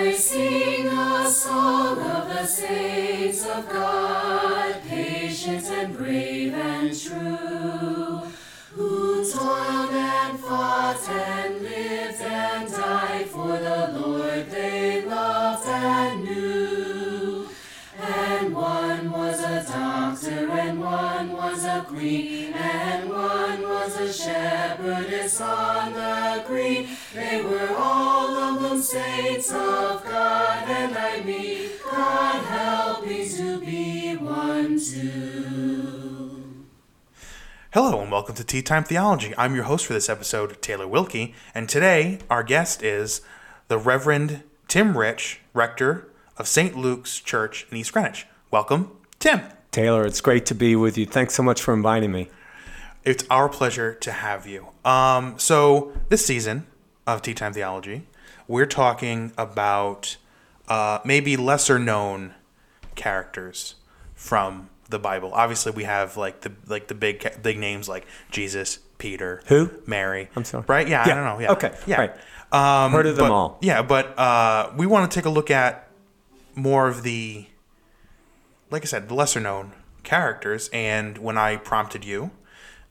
I sing a song of the saints of God, patient and brave and true, who toiled and fought and lived and died for the Lord they loved and knew. And one was a doctor, and one was a queen, and one was a shepherdess on the green. They were all of them saints of God, and I mean, God help me to be one too. Hello and welcome to Tea Time Theology. I'm your host for this episode, Taylor Wilkie, and today our guest is the Reverend Tim Rich, rector of St. Luke's Church in East Greenwich. Welcome, Tim. Taylor, it's great to be with you. Thanks so much for inviting me. It's our pleasure to have you. Um, so this season of Tea Time Theology, we're talking about uh, maybe lesser known characters from the Bible. Obviously, we have like the like the big big names like Jesus, Peter, Who? Mary. I'm sorry. Right? Yeah, Yeah. I don't know. Yeah. Okay. Yeah. Right. Um, Heard of them but- all. Yeah, but uh, we want to take a look at more of the, like I said, the lesser known characters. And when I prompted you,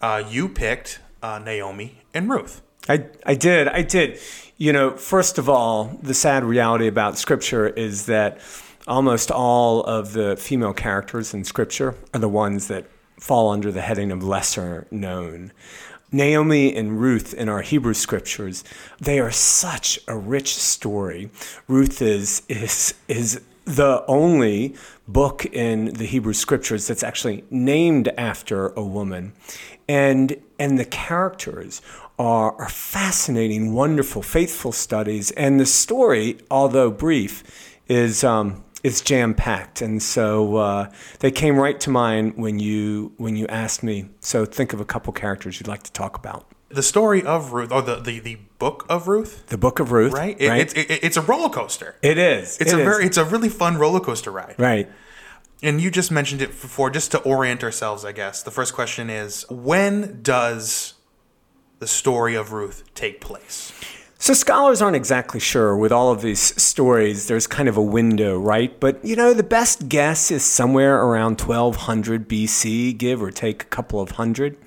uh, you picked uh, Naomi and Ruth. I, I did. I did. You know, first of all, the sad reality about Scripture is that almost all of the female characters in Scripture are the ones that fall under the heading of lesser known. Naomi and Ruth in our Hebrew scriptures, they are such a rich story. Ruth is is is the only book in the Hebrew scriptures that's actually named after a woman. And and the characters are, are fascinating, wonderful, faithful studies. And the story, although brief, is um, is jam packed, and so uh, they came right to mind when you when you asked me. So think of a couple characters you'd like to talk about. The story of Ruth, or the, the, the book of Ruth, The Book of Ruth, right? It, right? It's, it, it's a roller coaster. it is. It's It a is. very, it's a really fun roller coaster ride. right. And you just mentioned it before, just to orient ourselves, I guess. The first question is when does the story of Ruth take place? So scholars aren't exactly sure with all of these stories. There's kind of a window, right? But you know, the best guess is somewhere around 1200 BC, give or take a couple of hundred.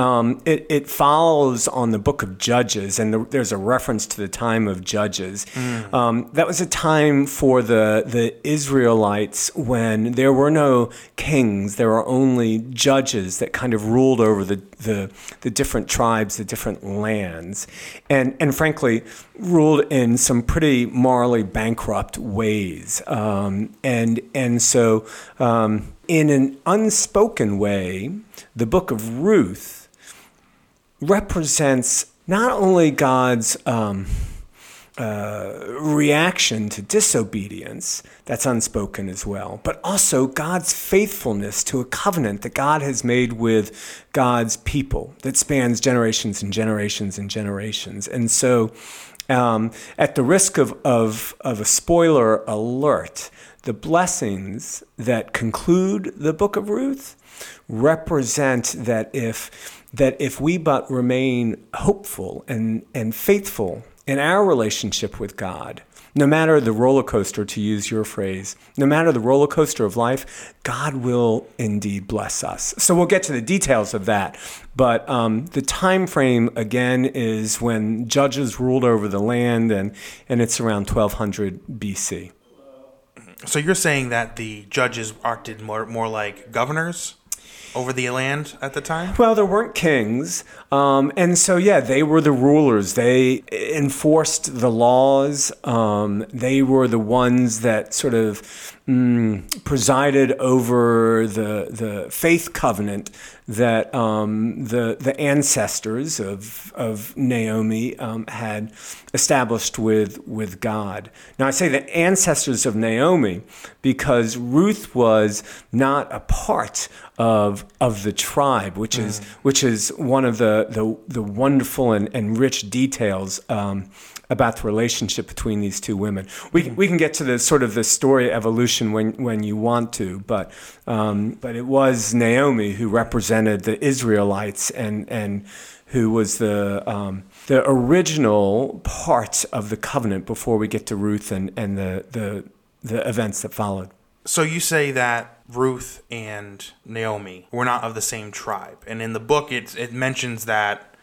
Um, it, it follows on the book of Judges, and the, there's a reference to the time of Judges. Um, that was a time for the, the Israelites when there were no kings, there were only judges that kind of ruled over the, the, the different tribes, the different lands, and, and frankly, ruled in some pretty morally bankrupt ways. Um, and, and so, um, in an unspoken way, the book of Ruth represents not only God's um, uh, reaction to disobedience, that's unspoken as well, but also God's faithfulness to a covenant that God has made with God's people that spans generations and generations and generations. And so, um, at the risk of, of, of a spoiler alert, the blessings that conclude the book of Ruth represent that if that if we but remain hopeful and, and faithful in our relationship with God, no matter the roller coaster, to use your phrase, no matter the roller coaster of life, God will indeed bless us. So we'll get to the details of that. But um, the time frame again is when judges ruled over the land, and, and it's around 1200 BC. So you're saying that the judges acted more, more like governors over the land at the time? Well, there weren't kings. Um, and so, yeah, they were the rulers. They enforced the laws. Um, they were the ones that sort of mm, presided over the, the faith covenant that um, the, the ancestors of, of Naomi um, had established with, with God. Now, I say the ancestors of Naomi because Ruth was not a part of, of the tribe, which is, which is one of the, the, the wonderful and, and rich details um, about the relationship between these two women. We, can- we can get to the sort of the story evolution when, when you want to, but, um, but it was Naomi who represented the Israelites and, and who was the, um, the original part of the covenant before we get to Ruth and, and the, the, the events that followed. So you say that Ruth and Naomi were not of the same tribe, and in the book it it mentions that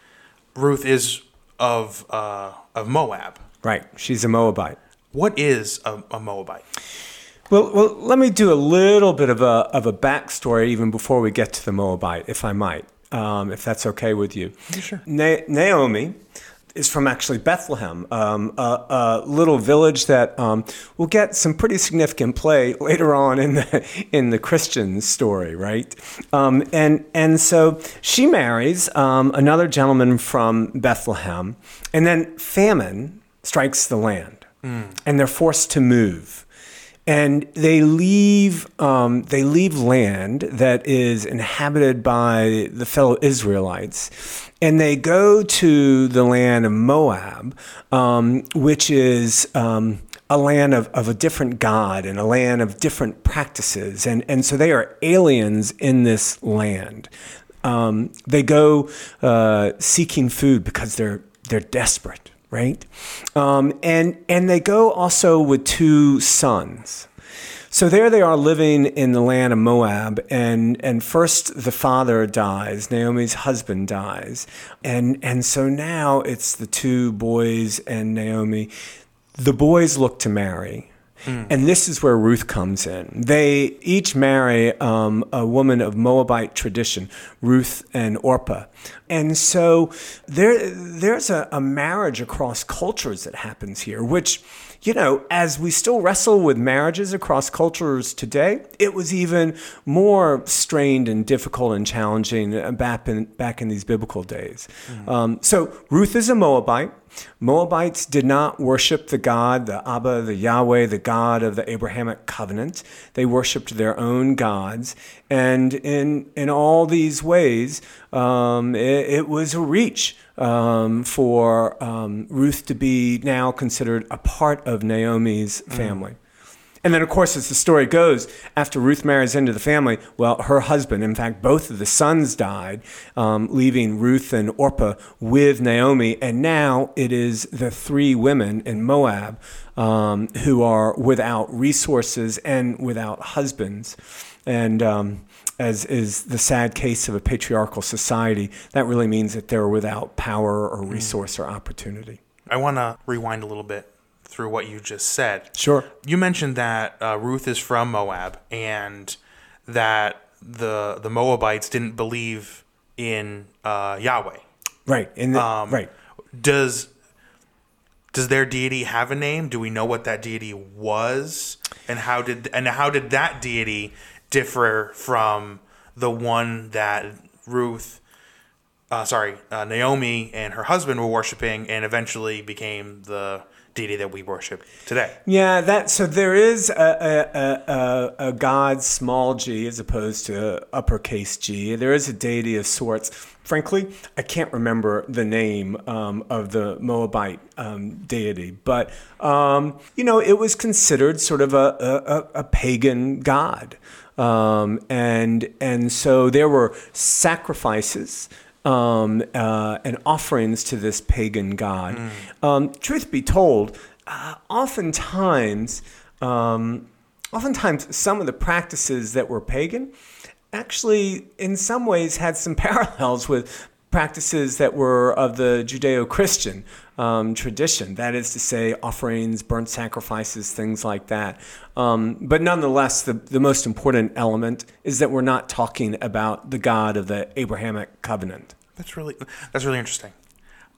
Ruth is of uh, of Moab. Right. She's a Moabite. What is a, a Moabite? Well, well, let me do a little bit of a, of a backstory even before we get to the Moabite, if I might, um, if that's okay with you. sure. Na- Naomi is from actually Bethlehem, um, a, a little village that um, will get some pretty significant play later on in the in the Christian story, right? Um, and and so she marries um, another gentleman from Bethlehem, and then famine strikes the land, and they're forced to move and they leave um, they leave land that is inhabited by the fellow Israelites, and they go to the land of Moab, um, which is um, a land of, of a different god and a land of different practices, and and so they are aliens in this land. Um, they go uh, seeking food because they're they're desperate right? Um, and and they go also with two sons. So there they are living in the land of Moab, and and first the father dies, Naomi's husband dies, and and so now it's the two boys and Naomi. The boys look to marry. And this is where Ruth comes in. They each marry um, a woman of Moabite tradition, Ruth and Orpah. And so there, there's a, a marriage across cultures that happens here, which, you know, as we still wrestle with marriages across cultures today, it was even more strained and difficult and challenging back in, back in these biblical days. Um, so Ruth is a Moabite. Moabites did not worship the God, the Abba, the Yahweh, the God of the Abrahamic covenant. They worshiped their own gods. And in, in all these ways, um, it, it was a reach um, for um, Ruth to be now considered a part of Naomi's family. And then, of course, as the story goes, after Ruth marries into the family, well, her husband, in fact, both of the sons died, um, leaving Ruth and Orpah with Naomi. And now it is the three women in Moab um, who are without resources and without husbands. And um, as is the sad case of a patriarchal society, that really means that they're without power or resource or opportunity. I want to rewind a little bit through what you just said. Sure. You mentioned that uh, Ruth is from Moab and that the the Moabites didn't believe in uh, Yahweh. Right. In the, Um, right. Does does their deity have a name? Do we know what that deity was, and how did and how did that deity differ from the one that Ruth, uh, sorry, uh, Naomi and her husband were worshiping, and eventually became the deity that we worship today? Yeah, that so there is a, a, a, a, god small g as opposed to uppercase G. There is a deity of sorts. Frankly, I can't remember the name um, of the Moabite um, deity, but um, you know it was considered sort of a, a, a pagan god, um, and and so there were sacrifices um, uh, and offerings to this pagan god. Um, truth be told, uh, oftentimes, um, oftentimes some of the practices that were pagan actually, in some ways, had some parallels with practices that were of the Judeo-Christian um, tradition. That is to say, offerings, burnt sacrifices, things like that. Um, but nonetheless, the, the most important element is that we're not talking about the God of the Abrahamic covenant. That's really that's really interesting.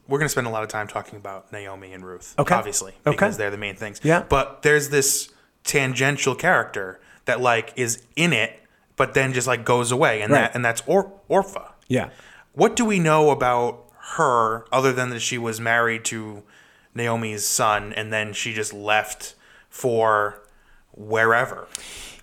We're going to spend a lot of time talking about Naomi and Ruth, Okay. obviously, Okay. because they're the main things. Yeah. But there's this tangential character that like is in it, but then just like goes away, and Right. that and that's or- Orpah. Yeah. What do we know about her other than that she was married to Naomi's son, and then she just left for wherever?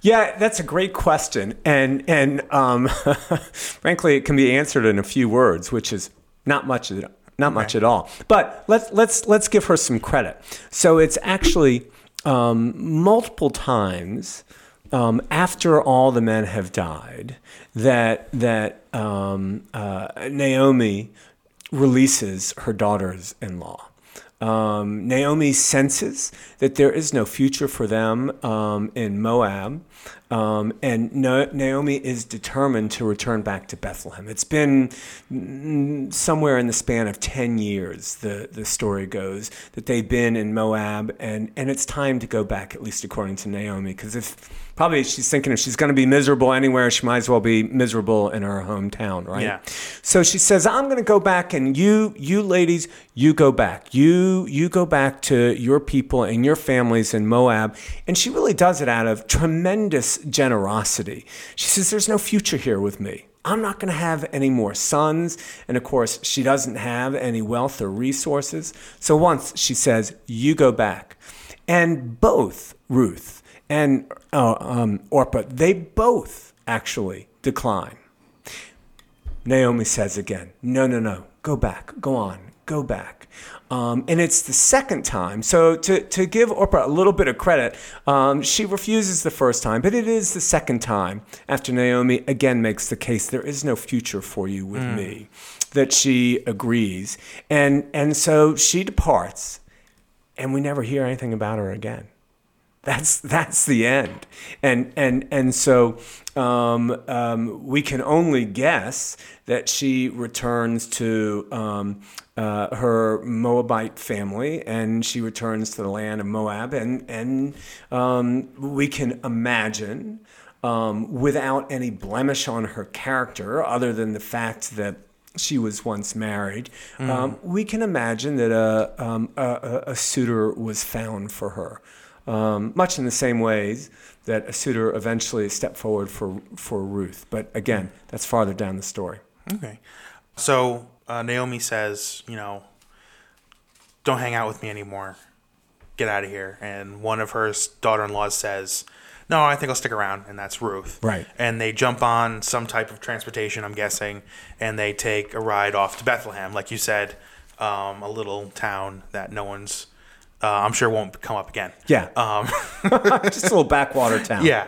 Yeah, that's a great question, and and um, frankly, it can be answered in a few words, which is not much, not much at all. But let's let's let's give her some credit. So it's actually um, multiple times um, after all the men have died that that um, uh, Naomi releases her daughters in law. Um, Naomi senses that there is no future for them um, in Moab, um, and no, Naomi is determined to return back to Bethlehem. It's been mm, somewhere in the span of 10 years, the, the story goes, that they've been in Moab, and, and it's time to go back, at least according to Naomi, because if probably she's thinking if she's going to be miserable anywhere, she might as well be miserable in her hometown, right? Yeah. So she says, "I'm going to go back, and you, you ladies, you go back. You, you go back to your people and your families in Moab." And she really does it out of tremendous generosity. She says, "There's no future here with me." I'm not going to have any more sons. And of course, she doesn't have any wealth or resources. So once she says, You go back. And both Ruth and uh, um, Orpah, they both actually decline. Naomi says again, No, no, no, go back, go on, go back. Um, and it's the second time. So to, to give Orpah a little bit of credit, um, she refuses the first time, but it is the second time after Naomi again makes the case there is no future for you with me that she agrees. And, and so she departs, and we never hear anything about her again. That's that's the end, and and and so um, um, we can only guess that she returns to um, uh, her Moabite family, and she returns to the land of Moab, and and um, we can imagine. Um, without any blemish on her character, other than the fact that she was once married, um, we can imagine that a, um, a, a, a suitor was found for her um, much in the same ways that a suitor eventually stepped forward for, for Ruth. But again, that's farther down the story. Okay. So uh, Naomi says, you know, don't hang out with me anymore. Get out of here. And one of her daughter in laws says, no, I think I'll stick around. And that's Ruth. Right. And they jump on some type of transportation, I'm guessing, and they take a ride off to Bethlehem. Like you said, um, a little town that no one's, uh, I'm sure won't come up again. Yeah. Um, Just a little backwater town. yeah.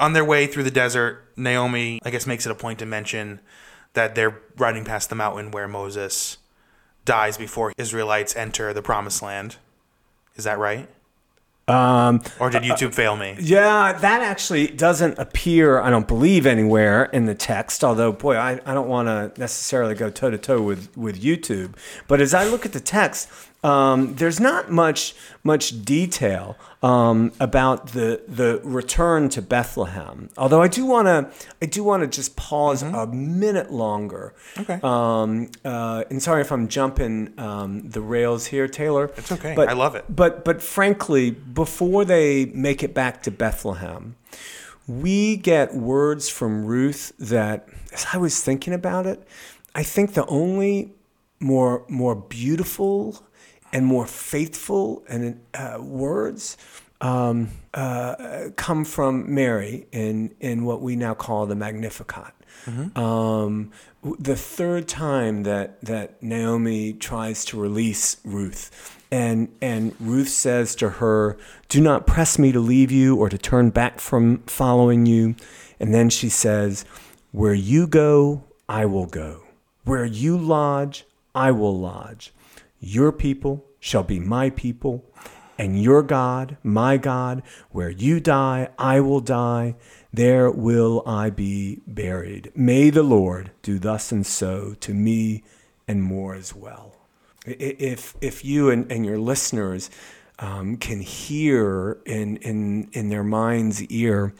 On their way through the desert, Naomi, I guess, makes it a point to mention that they're riding past the mountain where Moses dies before Israelites enter the promised land. Is that right? Um, Or did YouTube fail me? yeah, that actually doesn't appear, I don't believe, anywhere in the text. Although, boy, I, I don't want to necessarily go toe to toe with with YouTube. But as I look at the text, um, there's not much much detail um, about the the return to Bethlehem. Although I do want to I do want to just pause a minute longer. Okay. Um, uh, and sorry if I'm jumping um, the rails here, Taylor. It's okay. But, I love it. But but frankly, before they make it back to Bethlehem, we get words from Ruth that, as I was thinking about it, I think the only more more beautiful and more faithful and uh, words um, uh, come from Mary in in what we now call the Magnificat. Um, the third time that that Naomi tries to release Ruth, and and Ruth says to her, "Do not press me to leave you or to turn back from following you." And then she says, "Where you go, I will go. Where you lodge, I will lodge. Your people shall be my people, and your God, my God. Where you die, I will die. There will I be buried. May the Lord do thus and so to me and more as well. If, if you and, and your listeners um, can hear in, in, in their mind's ear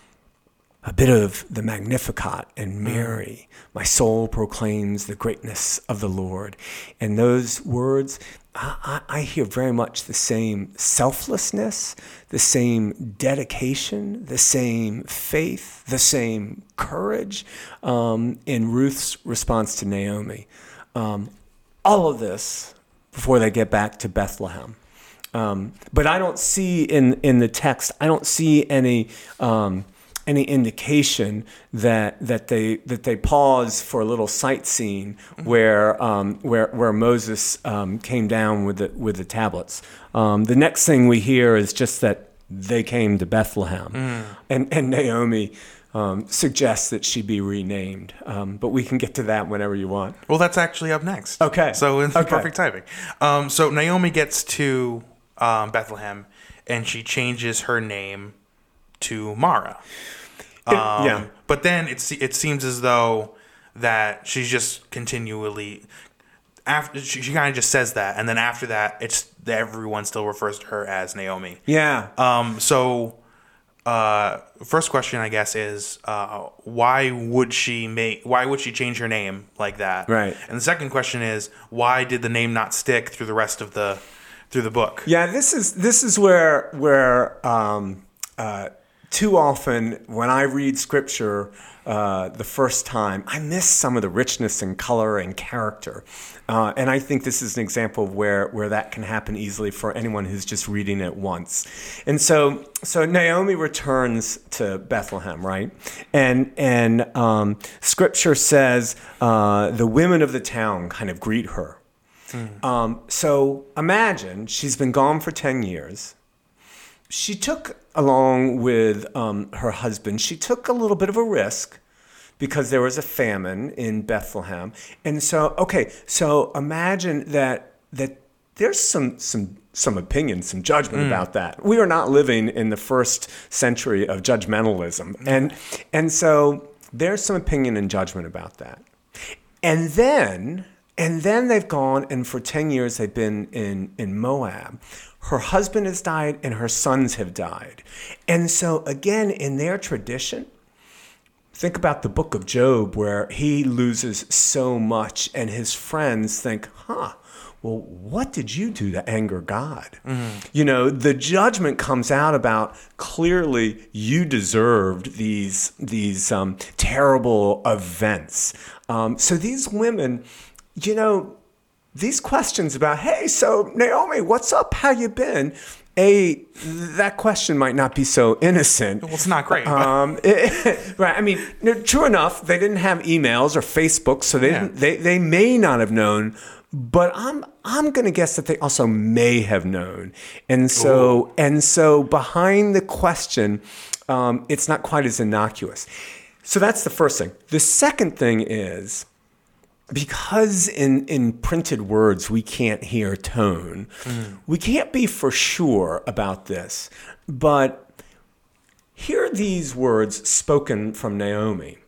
a bit of the Magnificat and Mary. My soul proclaims the greatness of the Lord. And those words, I, I I hear very much the same selflessness, the same dedication, the same faith, the same courage um, in Ruth's response to Naomi. Um, all of this before they get back to Bethlehem. Um, but I don't see in in the text. I don't see any um, any indication that that they that they pause for a little sightseeing where um, where where Moses um, came down with the with the tablets. Um, the next thing we hear is just that they came to Bethlehem, and and Naomi. um, suggests that she be renamed. Um, but we can get to that whenever you want. Well, that's actually up next. Okay. So it's Okay. perfect timing. Um, so Naomi gets to um, Bethlehem, and she changes her name to Mara. Um, yeah. But then it it seems as though that she's just continually after she, she kind of just says that, and then after that, it's everyone still refers to her as Naomi. Yeah. Um, so, uh, first question, I guess, is uh, why would she make? Why would she change her name like that? Right. And the second question is, why did the name not stick through the rest of the through the book? Yeah, this is this is where where um, uh, too often when I read scripture uh, the first time, I miss some of the richness and color and character, uh, and I think this is an example of where where that can happen easily for anyone who's just reading it once. And so so Naomi returns to Bethlehem, right? And and um, scripture says uh, the women of the town kind of greet her. Um, so imagine she's been gone for 10 years. She took, along with um, her husband, she took a little bit of a risk because there was a famine in Bethlehem. And so, okay, so imagine that, that there's some, some, some opinion, some judgment about that. We are not living in the first century of judgmentalism. And, and so there's some opinion and judgment about that. And then, and then they've gone, and for 10 years they've been in, in Moab. Her husband has died, and her sons have died. And so, again, in their tradition, think about the book of Job, where he loses so much, and his friends think, huh, well, what did you do to anger God? You know, the judgment comes out about clearly you deserved these these um, terrible events. Um, so these women, you know, these questions about, hey, so Naomi, what's up? How you been? A that question might not be so innocent. Well, it's not great. but- Um, right. I mean, true enough, they didn't have emails or Facebook, so they Yeah. didn't, they they may not have known. But I'm I'm going to guess that they also may have known, and so and so behind the question, um, it's not quite as innocuous. So that's the first thing. The second thing is because in, in printed words we can't hear tone, we can't be for sure about this. But hear these words spoken from Naomi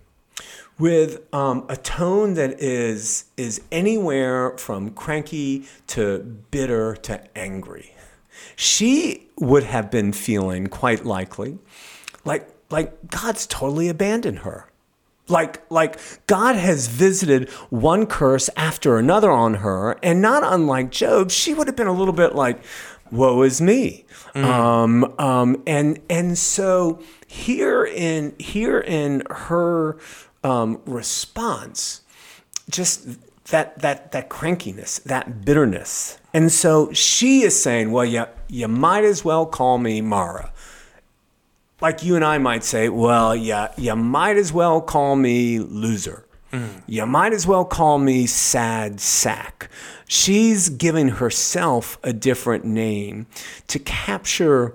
with um, a tone that is, is anywhere from cranky to bitter to angry. She would have been feeling quite likely like, like God's totally abandoned her. Like, like God has visited one curse after another on her, and not unlike Job, she would have been a little bit like, "Woe is me," um, um, and and so here in here in her um, response, just that that that crankiness, that bitterness, and so she is saying, "Well, you you might as well call me Mara." Like you and I might say, well, yeah, you might as well call me loser. You might as well call me sad sack. She's giving herself a different name to capture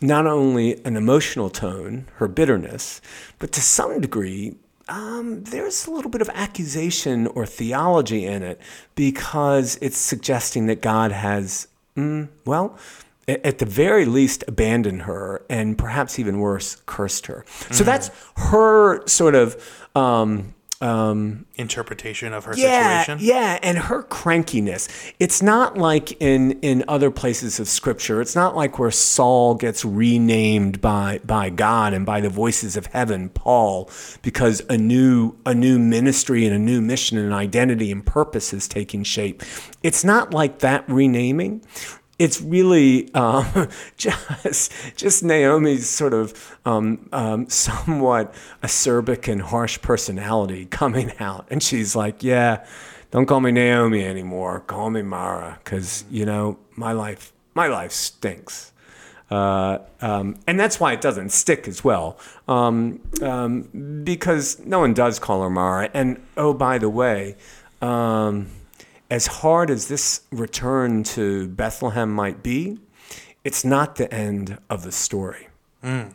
not only an emotional tone, her bitterness, but to some degree, um, there's a little bit of accusation or theology in it because it's suggesting that God has, mm, well, at the very least, abandoned her and perhaps even worse, cursed her. So that's her sort of. Um, um, interpretation of her yeah, situation. yeah, and her crankiness. It's not like in in other places of scripture. It's not like where Saul gets renamed by by God and by the voices of heaven, Paul, because a new a new ministry and a new mission and identity and purpose is taking shape. It's not like that renaming it's really um, just just Naomi's sort of um, um, somewhat acerbic and harsh personality coming out, and she's like, "Yeah, don't call me Naomi anymore. Call me Mara, because you know my life my life stinks." Uh, um, and that's why it doesn't stick as well, um, um, because no one does call her Mara. And oh, by the way. Um, as hard as this return to Bethlehem might be, it's not the end of the story. Her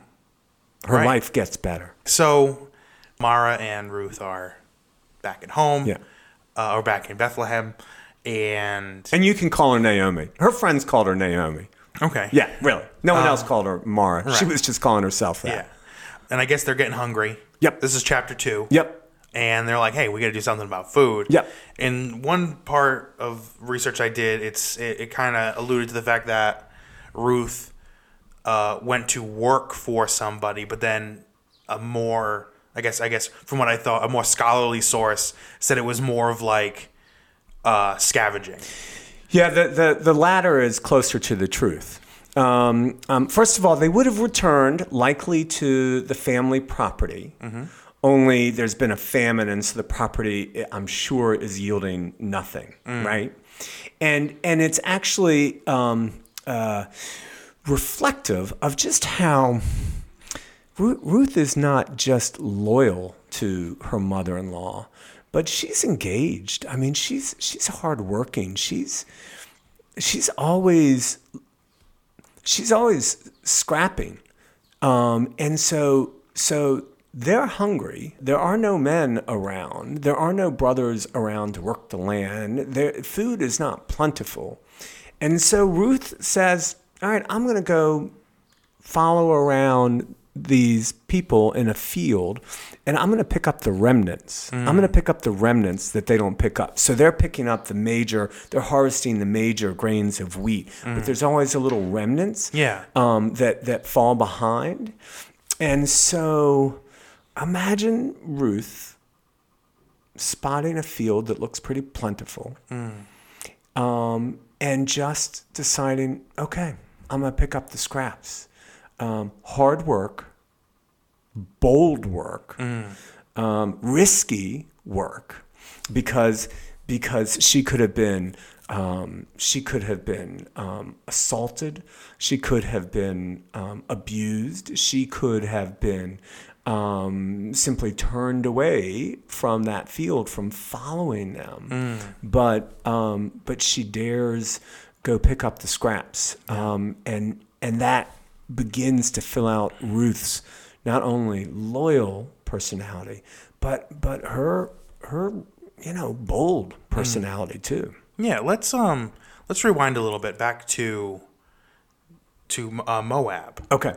Right. life gets better. So Mara and Ruth are back at home, Yeah. uh, or back in Bethlehem, and And you can call her Naomi. Her friends called her Naomi. okay, Yeah, really. No one else called her Mara. She was just calling herself that. yeah, and I guess they're getting hungry. Yep. This is chapter two. Yep. And they're like, "Hey, we got to do something about food." Yep. In one part of research I did, it's it, it kind of alluded to the fact that Ruth uh, went to work for somebody, but then a more, I guess, I guess from what I thought, a more scholarly source said it was more of like uh, scavenging. Yeah, the, the, the latter is closer to the truth. Um, um, first of all, they would have returned likely to the family property. Only there's been a famine, and so the property, I'm sure, is yielding nothing, right? And and it's actually um, uh, reflective of just how Ruth is not just loyal to her mother-in-law, but she's engaged. I mean, she's she's hardworking. She's she's always she's always scrapping, um, and so so they're hungry. There are no men around. There are no brothers around to work the land. Their food is not plentiful, and so Ruth says, "All right, I'm going to go follow around these people in a field and I'm going to pick up the remnants. I'm going to pick up the remnants that they don't pick up. So they're picking up the major, they're harvesting the major grains of wheat, but there's always a little remnants Yeah. um, that, that fall behind. And so imagine Ruth spotting a field that looks pretty plentiful um, and just deciding, okay, I'm going to pick up the scraps. Um, hard work, bold work, um, risky work, because because she could have been um, she could have been um, assaulted, she could have been um, abused, she could have been um, simply turned away from that field, from following them. But um, but she dares go pick up the scraps, um, and and that begins to fill out Ruth's not only loyal personality, but but her her you know bold personality too. Yeah, let's um let's rewind a little bit back to to uh, Moab. Okay.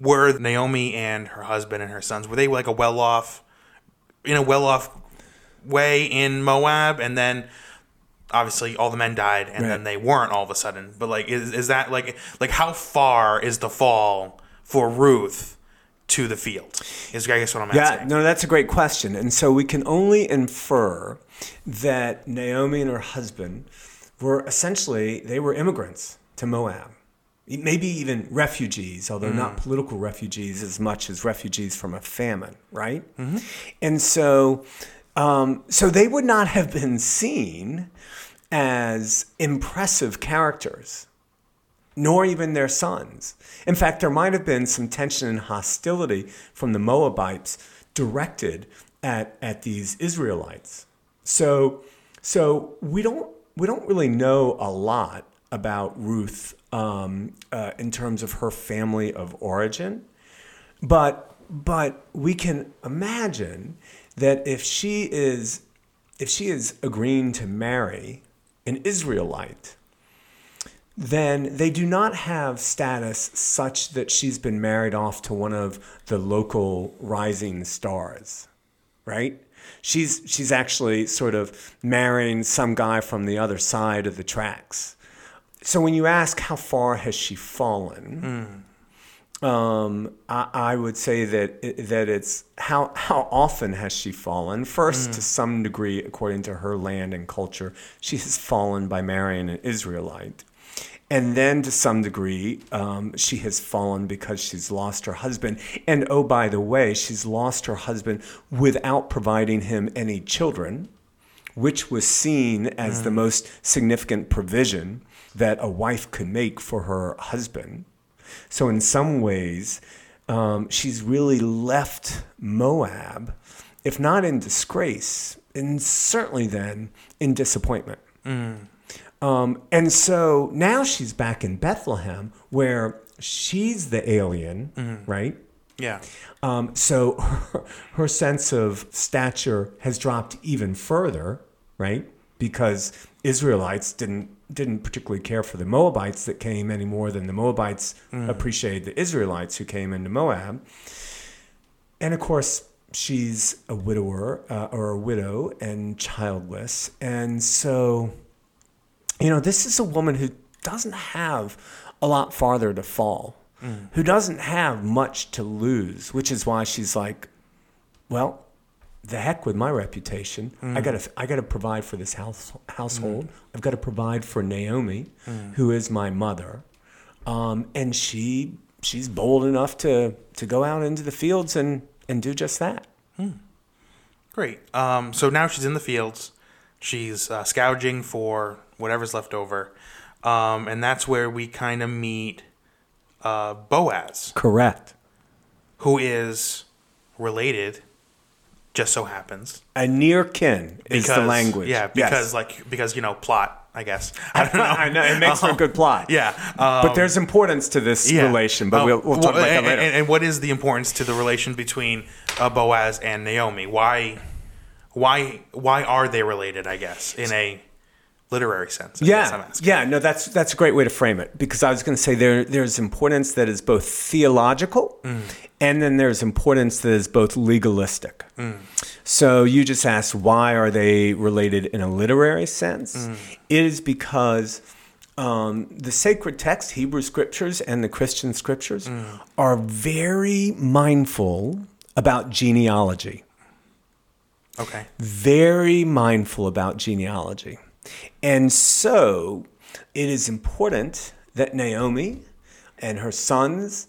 Were Naomi and her husband and her sons were they like a well off in a well off way in Moab and then obviously all the men died and then they weren't all of a sudden. But like is is that like like how far is the fall for Ruth to the field? Is I guess what I'm Yeah, no, that's a great question. And so we can only infer that Naomi and her husband were essentially they were immigrants to Moab. Maybe even refugees, although not political refugees as much as refugees from a famine, right? And so, um, so they would not have been seen as impressive characters nor even their sons. In fact, there might have been some tension and hostility from the Moabites directed at, at these Israelites. So, so we don't we don't really know a lot about Ruth um, uh, in terms of her family of origin, but but we can imagine that if she is if she is agreeing to marry an Israelite, then they do not have status such that she's been married off to one of the local rising stars, right? She's she's actually sort of marrying some guy from the other side of the tracks. So when you ask how far has she fallen, um, I, I would say that that it's how how often has she fallen? First, to some degree, according to her land and culture, she has fallen by marrying an Israelite, and then to some degree, um, she has fallen because she's lost her husband. And oh, by the way, she's lost her husband without providing him any children which was seen as the most significant provision that a wife could make for her husband. So, in some ways, um, she's really left Moab, if not in disgrace, and certainly then in disappointment. Um, and so now she's back in Bethlehem, where she's the alien, right? Yeah. Um, so her, her sense of stature has dropped even further, right? Because Israelites didn't didn't particularly care for the Moabites that came any more than the Moabites appreciated the Israelites who came into Moab. And of course, she's a widower uh, or a widow and childless, and so you know this is a woman who doesn't have a lot farther to fall, who doesn't have much to lose, which is why she's like, well, the heck with my reputation. I gotta I gotta provide for this house household. I've got to provide for Naomi, who is my mother, um, and she she's bold enough to to go out into the fields and and do just that. Great. Um, so now she's in the fields. She's uh, scourging for whatever's left over. Um, and that's where we kind of meet uh, Boaz, Correct. who is related, just so happens. A near kin is the language. Yeah, Yes. because like because you know plot, I guess. I don't know. I know it makes for a good plot. Yeah, um, but there's importance to this yeah. relation. But Um, we'll, we'll talk well, about that and, later. And, and what is the importance to the relation between uh, Boaz and Naomi? Why, why, why are they related? I guess in a literary sense. I yeah, yeah, no, that's that's a great way to frame it because I was going to say there there's importance that is both theological, Mm. and then there's importance that is both legalistic. Mm. So you just asked why are they related in a literary sense? Mm. It is because um, the sacred text, Hebrew scriptures, and the Christian scriptures Mm. are very mindful about genealogy Okay. very mindful about genealogy. And so it is important that Naomi and her sons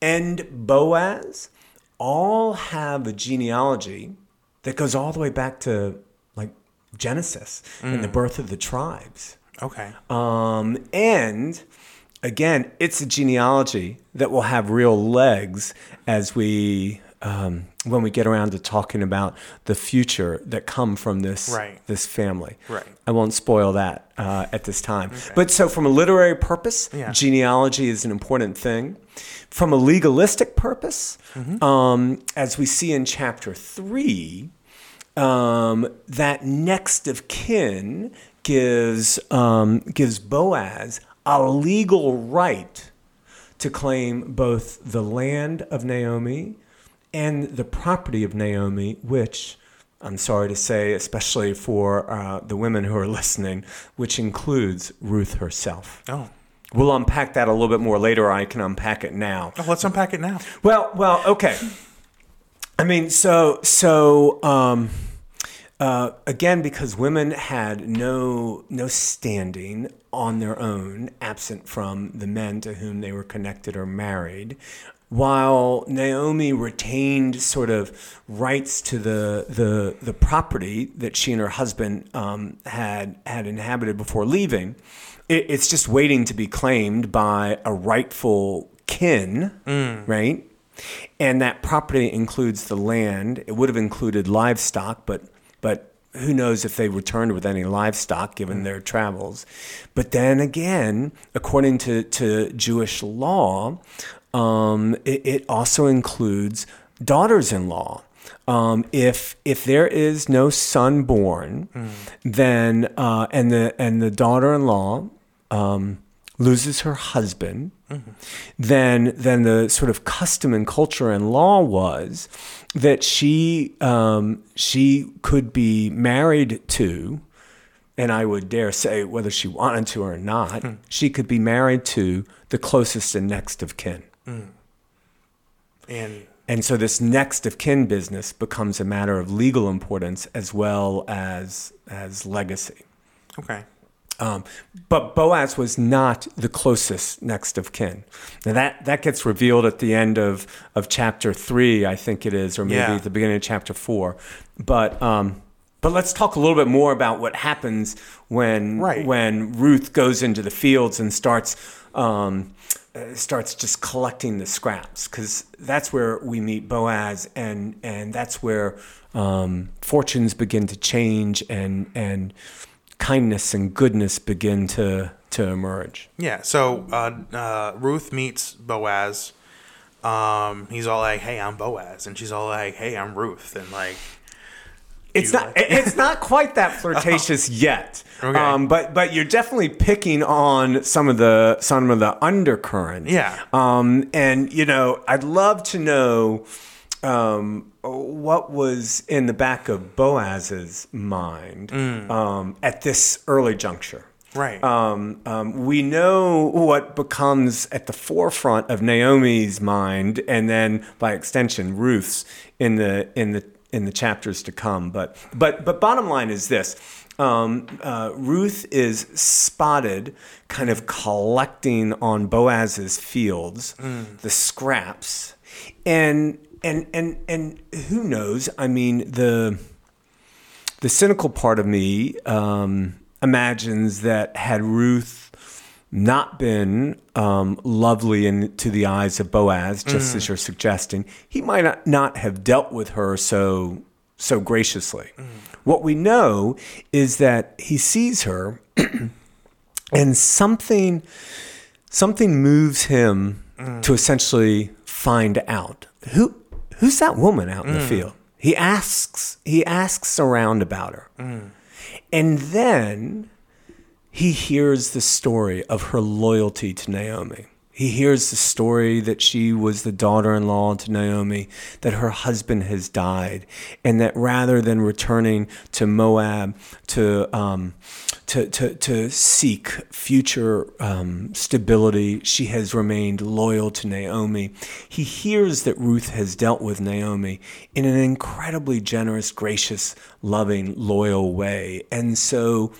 and Boaz all have a genealogy that goes all the way back to like Genesis and the birth of the tribes. Okay. Um, and again, it's a genealogy that will have real legs as we um, when we get around to talking about the future that come from this Right. this family. Right. I won't spoil that uh, at this time. But so, from a literary purpose, Yeah. genealogy is an important thing. From a legalistic purpose, Mm-hmm. um, as we see in chapter three, um, that next of kin gives um, gives Boaz a legal right to claim both the land of Naomi and the property of Naomi, which I'm sorry to say, especially for uh, the women who are listening, which includes Ruth herself. Oh. We'll unpack that a little bit more later. I can unpack it now. Oh, let's unpack it now. Well, well, okay. I mean, so so um, uh, again, because women had no no standing on their own, absent from the men to whom they were connected or married. While Naomi retained sort of rights to the the, the property that she and her husband um, had had inhabited before leaving, it, it's just waiting to be claimed by a rightful kin, right? And that property includes the land. It would have included livestock, but but who knows if they returned with any livestock given their travels. But then again, according to, to Jewish law, um, it, it also includes daughters-in-law. Um, if if there is no son born, then uh, and the and the daughter-in-law um, loses her husband, then then the sort of custom and culture and law was that she um, she could be married to, and I would dare say whether she wanted to or not, she could be married to the closest and next of kin. And And so this next of kin business becomes a matter of legal importance as well as as legacy. okay. Um, but Boaz was not the closest next of kin. Now that, that gets revealed at the end of, of chapter three, I think it is, or maybe Yeah. at the beginning of chapter four. But um, but let's talk a little bit more about what happens when Right. when Ruth goes into the fields and starts um, starts just collecting the scraps because that's where we meet Boaz and and that's where um, fortunes begin to change and and kindness and goodness begin to to emerge. Yeah. So uh, uh, Ruth meets Boaz um, he's all like, "Hey, I'm Boaz," and she's all like, "Hey, I'm Ruth," and like, It's not. like- It's not quite that flirtatious yet. Okay. Um, but but you're definitely picking on some of the some of the undercurrent. Yeah. Um, and you know, I'd love to know um, what was in the back of Boaz's mind Mm. um, at this early juncture. right, Um, um, we know what becomes at the forefront of Naomi's mind, and then by extension, Ruth's in the in the in the chapters to come. But but but bottom line is this: um, uh, Ruth is spotted, kind of collecting on Boaz's fields the scraps, and and and and who knows? I mean the the cynical part of me um, imagines that had Ruth not been um, lovely in, to the eyes of Boaz, just as mm. you're suggesting, he might not, not have dealt with her so so graciously. Mm. What we know is that he sees her, and something something moves him mm. to essentially find out. Who who's that woman out in the field. He asks he asks around about her. And then he hears the story of her loyalty to Naomi. He hears the story that she was the daughter in law to Naomi, that her husband has died, and that rather than returning to Moab to, um, to, to, to seek future um, stability, she has remained loyal to Naomi. He hears that Ruth has dealt with Naomi in an incredibly generous, gracious, loving, loyal way. And so,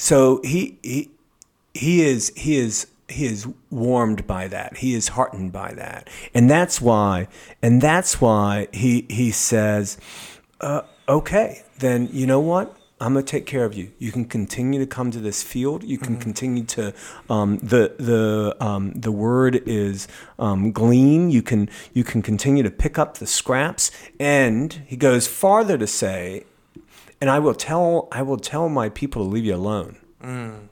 so he, he, he is he is he is warmed by that he is heartened by that and that's why and that's why he he says uh, okay then you know what I'm gonna take care of you. You can continue to come to this field. You can continue to um, the the um, the word is um, glean. You can you can continue to pick up the scraps. And he goes farther to say, and I will tell I will tell my people to leave you alone mm.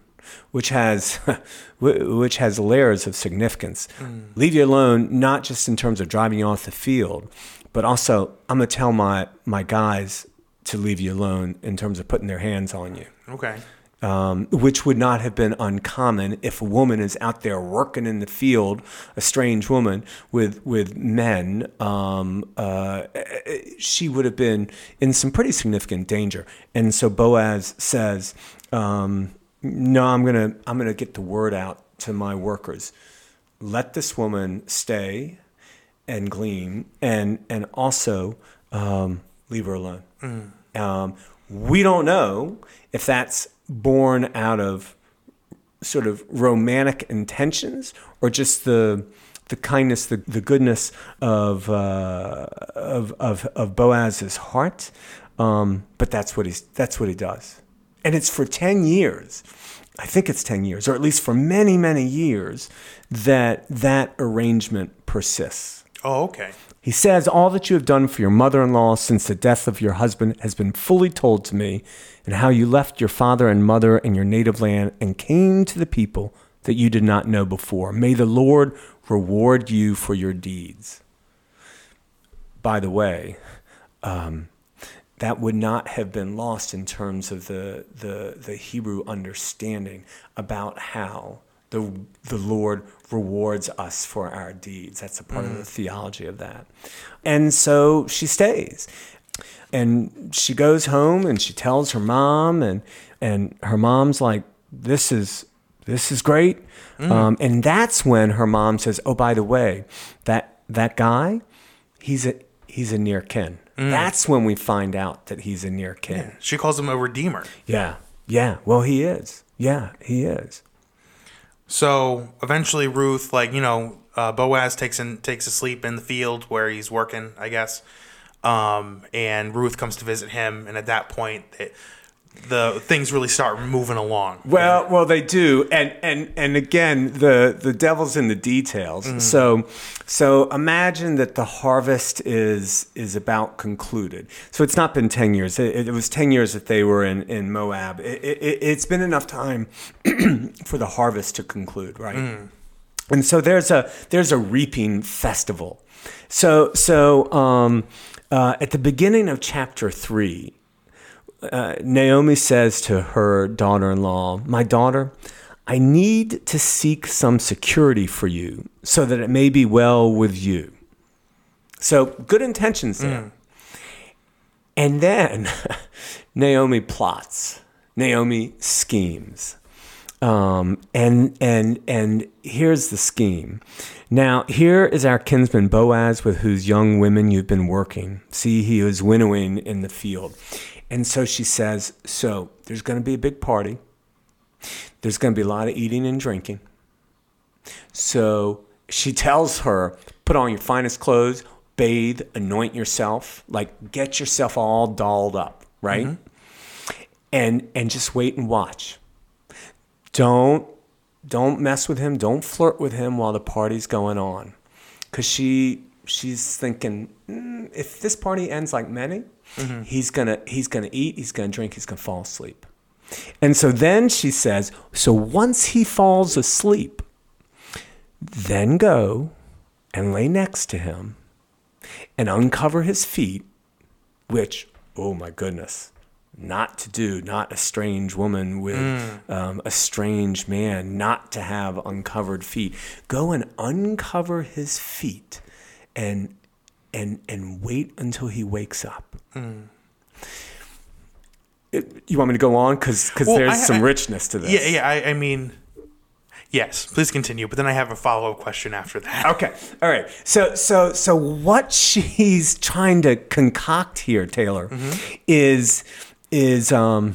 which has which has layers of significance. Mm. Leave you alone, not just in terms of driving you off the field, but also I'm gonna tell my my guys to leave you alone in terms of putting their hands on you. okay, Um, which would not have been uncommon if a woman is out there working in the field, a strange woman with with men. Um, uh, she would have been in some pretty significant danger. And so Boaz says, um, "No, I'm gonna I'm gonna get the word out to my workers. Let this woman stay and glean, and and also um, leave her alone." Um, we don't know if that's born out of sort of romantic intentions or just the the kindness, the, the goodness of, uh, of, of, of Boaz's heart. Um, but that's what, he's, that's what he does. And it's for 10 years. I think it's 10 years, or at least for many, many years, that that arrangement persists. oh okay, He says, All that you have done for your mother in law since the death of your husband has been fully told to me, and how you left your father and mother and your native land and came to the people that you did not know before. May the Lord reward you for your deeds. By the way, um, that would not have been lost in terms of the, the, the Hebrew understanding about how the, the Lord rewards us for our deeds. That's a part of the mm. theology of that. And so she stays. And she goes home and she tells her mom, and, and her mom's like, This is this is great. Mm. Um, and that's when her mom says, "Oh, by the way, that that guy, he's a he's a near kin." Mm. That's when we find out that he's a near kin. she calls him a redeemer. Yeah, yeah. Well, he is. Yeah, he is. So eventually, Ruth, like you know, uh, Boaz takes in takes a sleep in the field where he's working, I guess. Um, and Ruth comes to visit him, and at that point, it, the things really start moving along. Well, well, they do, and and and again, the the devil's in the details. So, so imagine that the harvest is is about concluded. So it's not been ten years. It, it was ten years that they were in in Moab. It, it, it's been enough time for the harvest to conclude, right? and so there's a there's a reaping festival. So so um, uh, at the beginning of chapter three, uh, Naomi says to her daughter-in-law, "My daughter." I need to seek some security for you so that it may be well with you. So, good intentions there. And then Naomi plots, Naomi schemes. Um, and and and here's the scheme. Now here is our kinsman Boaz, with whose young women you've been working. See, he is winnowing in the field, and so she says, "So there's going to be a big party. There's going to be a lot of eating and drinking. So she tells her, put on your finest clothes, bathe, anoint yourself, like get yourself all dolled up, right? Mm-hmm. And and just wait and watch. Don't don't mess with him, don't flirt with him while the party's going on. Cuz she she's thinking "Mm, if this party ends like many, he's going to he's to eat, he's to drink, he's to fall asleep. And so then she says, so once he falls asleep, then go and lay next to him and uncover his feet, which, oh my goodness, not to do, not a strange woman with um, a strange man, not to have uncovered feet. Go and uncover his feet and and and wait until he wakes up. It- you want me to go on because Well, there's I- some I- richness to this. Yeah, yeah. I, I mean, yes. Please continue. But then I have a follow up question after that. Okay. All right. So so so what she's trying to concoct here, Taylor, is is um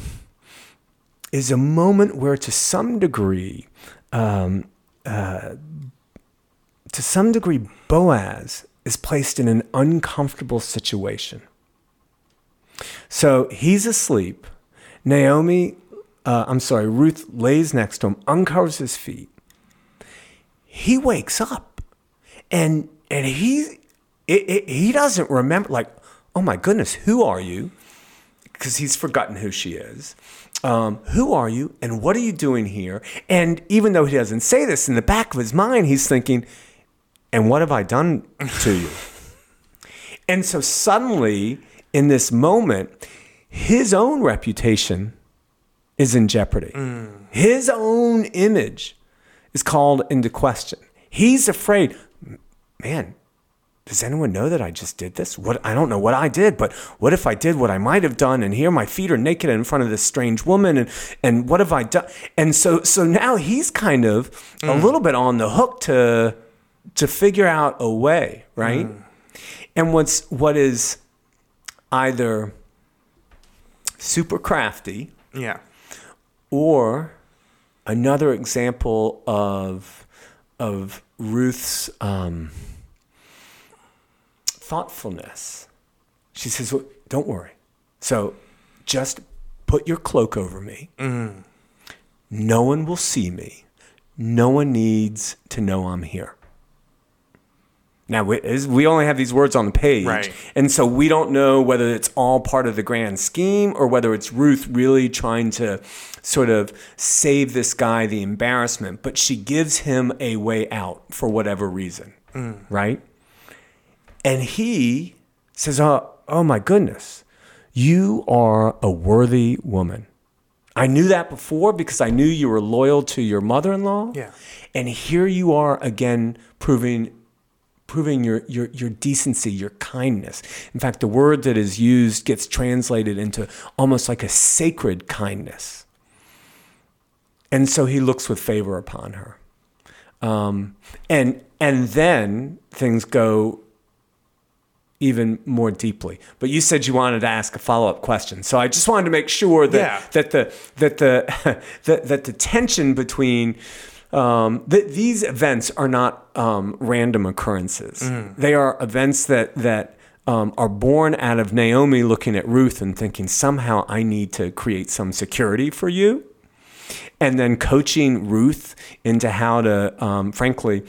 is a moment where to some degree um uh to some degree Boaz is placed in an uncomfortable situation. So he's asleep. Naomi, uh, I'm sorry, Ruth lays next to him, uncovers his feet. He wakes up, and and he it, it, he doesn't remember. Like, oh my goodness, who are you? Because he's forgotten who she is. Um, who are you, and what are you doing here? And even though he doesn't say this, in the back of his mind, he's thinking, and what have I done to you? And so suddenly, in this moment, his own reputation is in jeopardy. Mm. His own image is called into question. He's afraid, man, does anyone know that I just did this? What I don't know what I did, but what if I did what I might have done and here my feet are naked in front of this strange woman and and what have I done? And so so now he's kind of a mm. little bit on the hook to to figure out a way, right? And what's what is either super crafty Yeah. or another example of of Ruth's um, thoughtfulness. She says, well, "Don't worry. So, just put your cloak over me. Mm. No one will see me. No one needs to know I'm here." Now we, only have these words on the page, Right. and so we don't know whether it's all part of the grand scheme or whether it's Ruth really trying to sort of save this guy the embarrassment. But she gives him a way out for whatever reason, mm. right? And he says, "Oh, oh my goodness, you are a worthy woman." I knew that before because I knew you were loyal to your mother-in-law. Yeah. And here you are again proving proving your, your, your decency, your kindness. In fact, the word that is used gets translated into almost like a sacred kindness. And so he looks with favor upon her. Um, and, and then things go even more deeply. But you said you wanted to ask a follow-up question. So I just wanted to make sure that, Yeah. that the, that the, that, that the tension between um, th- these events are not um, random occurrences. They are events that that um, are born out of Naomi looking at Ruth and thinking somehow I need to create some security for you, and then coaching Ruth into how to, um, frankly,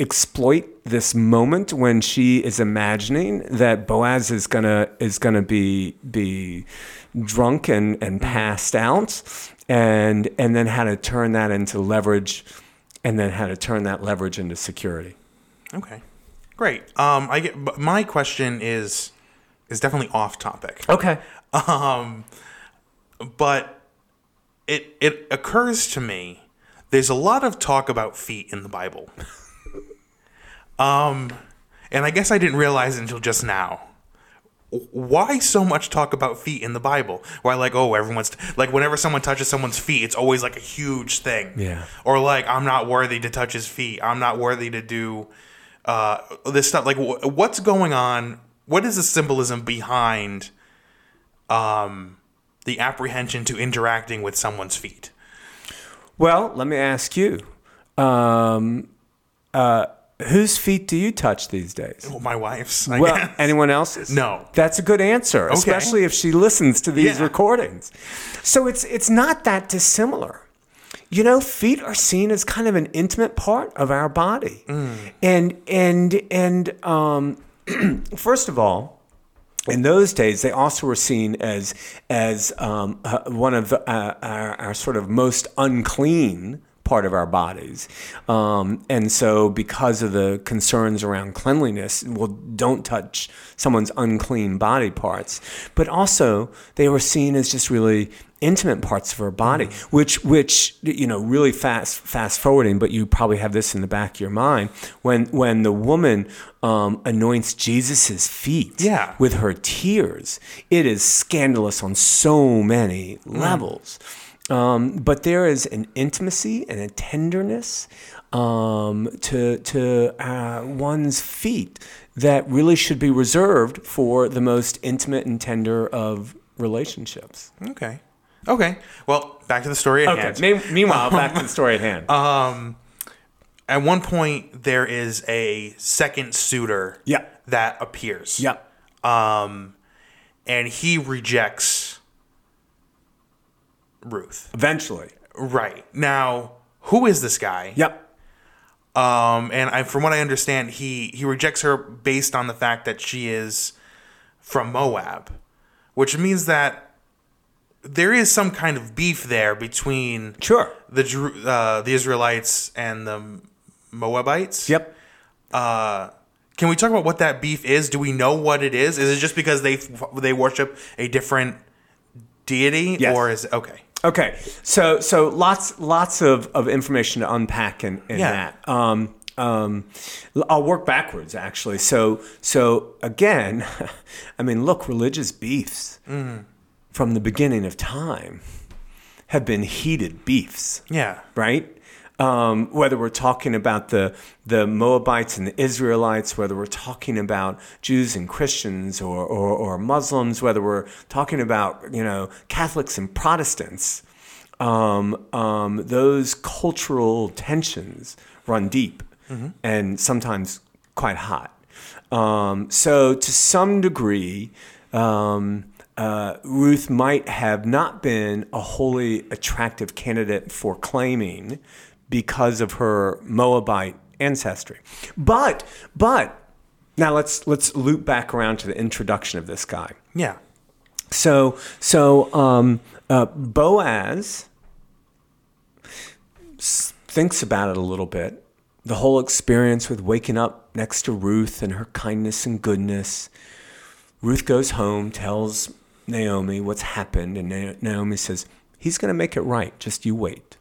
exploit this moment when she is imagining that Boaz is gonna is gonna be be drunk and, and passed out, and and then how to turn that into leverage and then how to turn that leverage into security. Okay, great. Um, I get. but My question is is definitely off topic. Okay. Um, but it it occurs to me there's a lot of talk about feet in the Bible. um, and I guess I didn't realize until just now. Why so much talk about feet in the Bible? Why like oh everyone's like whenever someone touches someone's feet, it's always like a huge thing. Yeah. Or like I'm not worthy to touch his feet. I'm not worthy to do uh, this stuff. Like wh- what's going on? What is the symbolism behind um, the apprehension to interacting with someone's feet? Well, let me ask you. Um, uh, whose feet do you touch these days? Well, my wife's. I Well, guess. anyone else's? No. That's a good answer, especially if she listens to these Yeah. recordings. So it's it's not that dissimilar. You know, feet are seen as kind of an intimate part of our body, and and and um, first of all, in those days, they also were seen as as um, uh, one of uh, our, our sort of most unclean part of our bodies, um, and so because of the concerns around cleanliness, well, don't touch someone's unclean body parts. But also, they were seen as just really intimate parts of her body, which which you know really fast fast forwarding, but you probably have this in the back of your mind when when the woman um, anoints Jesus's feet Yeah. with her tears. It is scandalous on so many levels. Um, but there is an intimacy and a tenderness um, to to uh, one's feet that really should be reserved for the most intimate and tender of relationships. Okay. Okay. Well, back to the story at hand. Me- meanwhile, back to the story at hand. Um, at one point, there is a second suitor. Yeah. That appears. yeah. Um, and he rejects Ruth. Eventually. Right now, who is this guy? Yep. Um, and I, from what I understand, he he rejects her based on the fact that she is from Moab, which means that there is some kind of beef there between Sure. the uh, the Israelites and the Moabites. Yep. Uh, can we talk about what that beef is? Do we know what it is? Is it just because they they worship a different deity, Yes. or is it okay? Okay, so so lots lots of, of information to unpack in, in Yeah. that. Um, um, I'll work backwards actually. So so again, I mean, look, religious beefs from the beginning of time have been heated beefs Yeah. right? Um, whether we're talking about the the Moabites and the Israelites, whether we're talking about Jews and Christians or, or, or Muslims, whether we're talking about you know Catholics and Protestants, um, um, those cultural tensions run deep and sometimes quite hot. Um, so to some degree. Um, uh, Ruth might have not been a wholly attractive candidate for claiming because of her Moabite ancestry. But but now let's let's loop back around to the introduction of this guy. Yeah. So so um, uh, Boaz thinks about it a little bit. The whole experience with waking up next to Ruth and her kindness and goodness. Ruth goes home, tells Naomi what's happened, and Naomi says, He's going to make it right. Just you wait.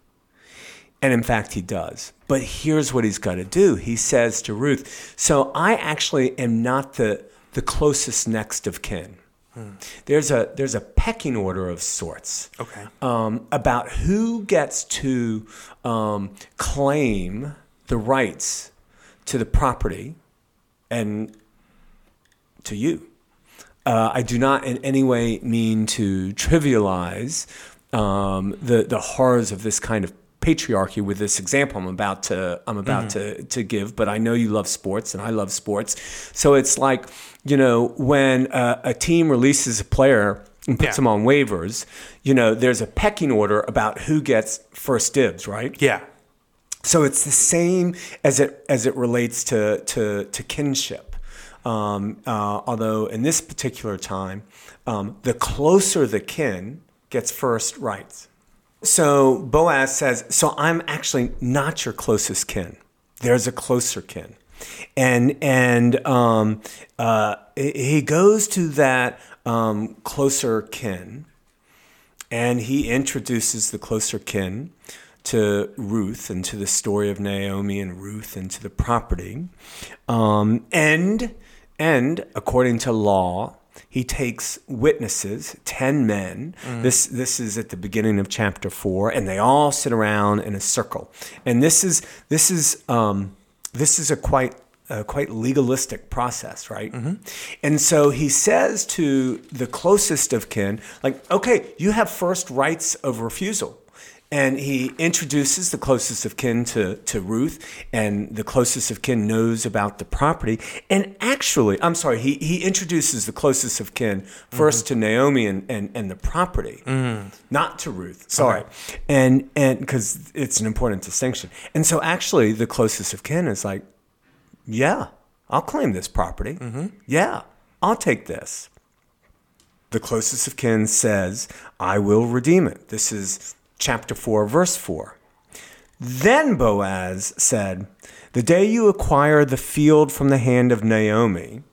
And in fact, he does. But here's what he's got to do. He says to Ruth, So I actually am not the, the closest next of kin. There's, a, there's a pecking order of sorts Okay. um, about who gets to um, claim the rights to the property and to you. Uh, I do not in any way mean to trivialize um, the the horrors of this kind of patriarchy with this example I'm about to I'm about to to give. But I know you love sports and I love sports, so it's like you know when uh, a team releases a player and puts Yeah. them on waivers, you know there's a pecking order about who gets first dibs, right? Yeah. So it's the same as it as it relates to to, to kinship. Um, uh, although in this particular time, um, the closer the kin gets first rights. So Boaz says, So I'm actually not your closest kin. There's a closer kin. And and um, uh, he goes to that um, closer kin and he introduces the closer kin to Ruth and to the story of Naomi and Ruth and to the property. Um, and and according to law, he takes witnesses, 10 men. This, this is at the beginning of chapter 4, and they all sit around in a circle. And this is, this is, um, this is a quite, a quite legalistic process, right? And so he says to the closest of kin, like, okay, you have first rights of refusal and he introduces the closest of kin to, to Ruth, and the closest of kin knows about the property. And actually, I'm sorry, he, he introduces the closest of kin 1st mm-hmm. to Naomi and, and, and the property, mm-hmm. not to Ruth. Sorry, and and because it's an important distinction. And so, actually, the closest of kin is like, yeah, I'll claim this property. Mm-hmm. Yeah, I'll take this the closest of kin says, I will redeem it. This is chapter 4, verse 4. Then Boaz said, The day you acquire the field from the hand of Naomi,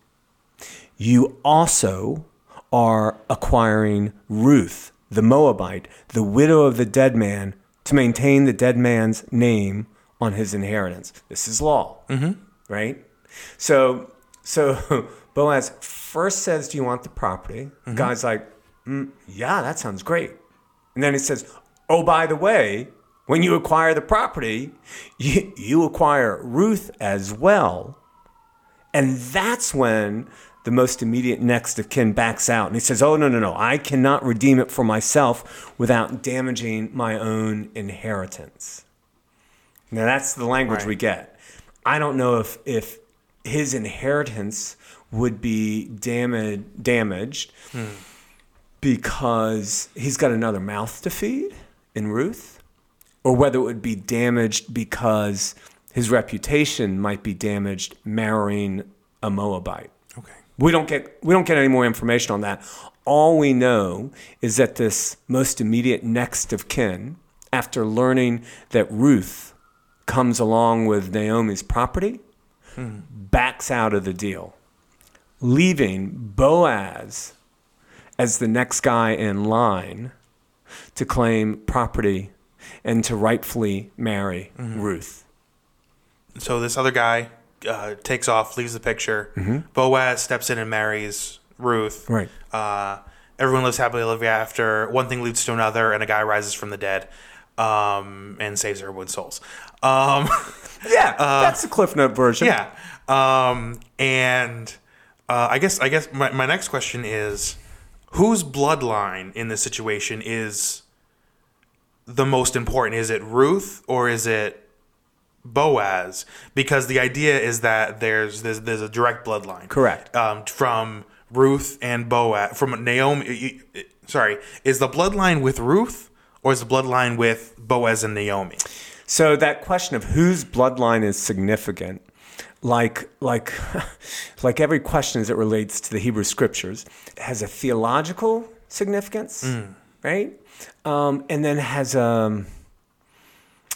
you also are acquiring Ruth, the Moabite, the widow of the dead man, to maintain the dead man's name on his inheritance. This is law, right? So, so Boaz first says, "Do you want the property?" Guy's like, "Mm, "Yeah, that sounds great." And then he says, "Oh, by the way, when you acquire the property, you, you acquire Ruth as well." And that's when the most immediate next of kin backs out and he says, Oh, no, no, no, I cannot redeem it for myself without damaging my own inheritance. Now, that's the language Right. we get. I don't know if, if his inheritance would be damage, damaged hmm. because he's got another mouth to feed in Ruth, or whether it would be damaged because his reputation might be damaged marrying a Moabite. Okay. We don't get we don't get any more information on that. All we know is that this most immediate next of kin, after learning that Ruth comes along with Naomi's property, hmm. backs out of the deal, leaving Boaz as the next guy in line to claim property and to rightfully marry Ruth. So this other guy uh, takes off, leaves the picture. Boaz steps in and marries Ruth. Right. Uh, everyone lives happily ever after. One thing leads to another, and a guy rises from the dead um, and saves everyone's souls. Um, Yeah, that's the Cliff Note version. yeah. Um, and uh, I guess I guess my, my next question is, whose bloodline in this situation is the most important? Is it Ruth or is it Boaz? Because the idea is that there's there's, there's a direct bloodline. Correct. Um, from Ruth and Boaz from Naomi. Sorry, is the bloodline with Ruth or is the bloodline with Boaz and Naomi? So that question of whose bloodline is significant, like like like every question as it relates to the Hebrew scriptures, has a theological significance, right? Um, and then has a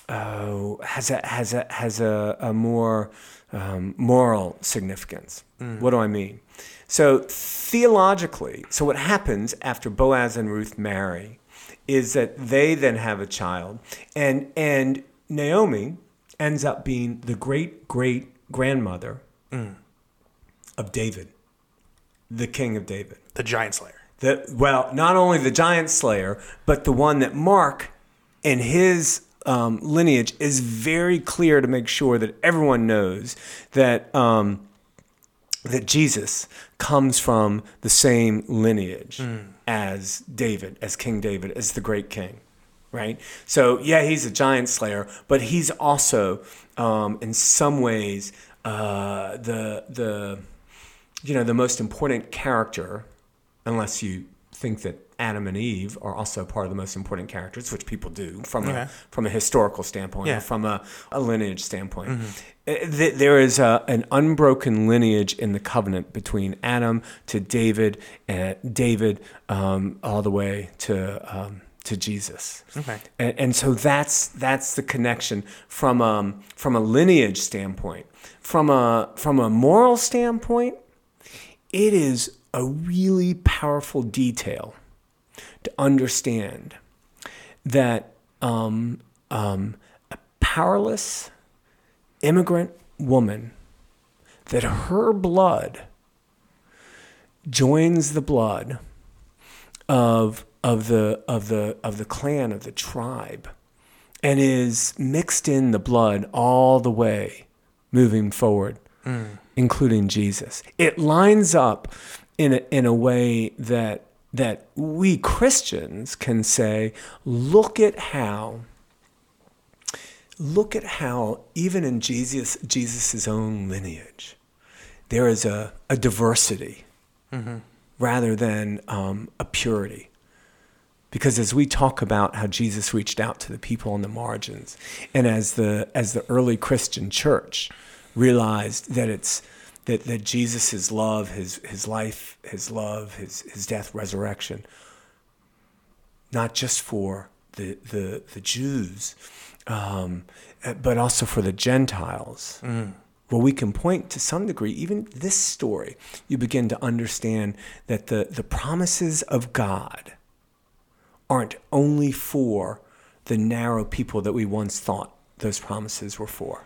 oh, has a has a has a, a more um, moral significance. What do I mean? So theologically, so what happens after Boaz and Ruth marry is that they then have a child, and and Naomi ends up being the great great grandmother of David, the king of David. The Giant Slayer. The, well, not only the giant slayer, but the one that Mark and his um, lineage is very clear to make sure that everyone knows that um, that Jesus comes from the same lineage as David, as King David, as the great king. Right? So, yeah, he's a giant slayer, but he's also, um, in some ways, uh, the, the, you know, the most important character, unless you think that Adam and Eve are also part of the most important characters, which people do from a from a historical standpoint, Yeah. or from a, a lineage standpoint. Uh, th- There is a, an unbroken lineage in the covenant between Adam to David, and David um, all the way to um, to Jesus. Okay. And, and so that's that's the connection from a, from a lineage standpoint. From a from a moral standpoint, it is a really powerful detail to understand that um, um, a powerless immigrant woman that her blood joins the blood of of the of the of the clan of the tribe and is mixed in the blood all the way moving forward including Jesus. It lines up in a, in a way that that we Christians can say look at how look at how even in Jesus Jesus's own lineage there is a, a diversity rather than um, a purity because as we talk about how Jesus reached out to the people on the margins and as the as the early Christian church realized that it's that, that Jesus' love, his his life, his love, his his death, resurrection, not just for the the, the Jews, um, but also for the Gentiles. Well, we can point to some degree, even this story, you begin to understand that the, the promises of God aren't only for the narrow people that we once thought those promises were for.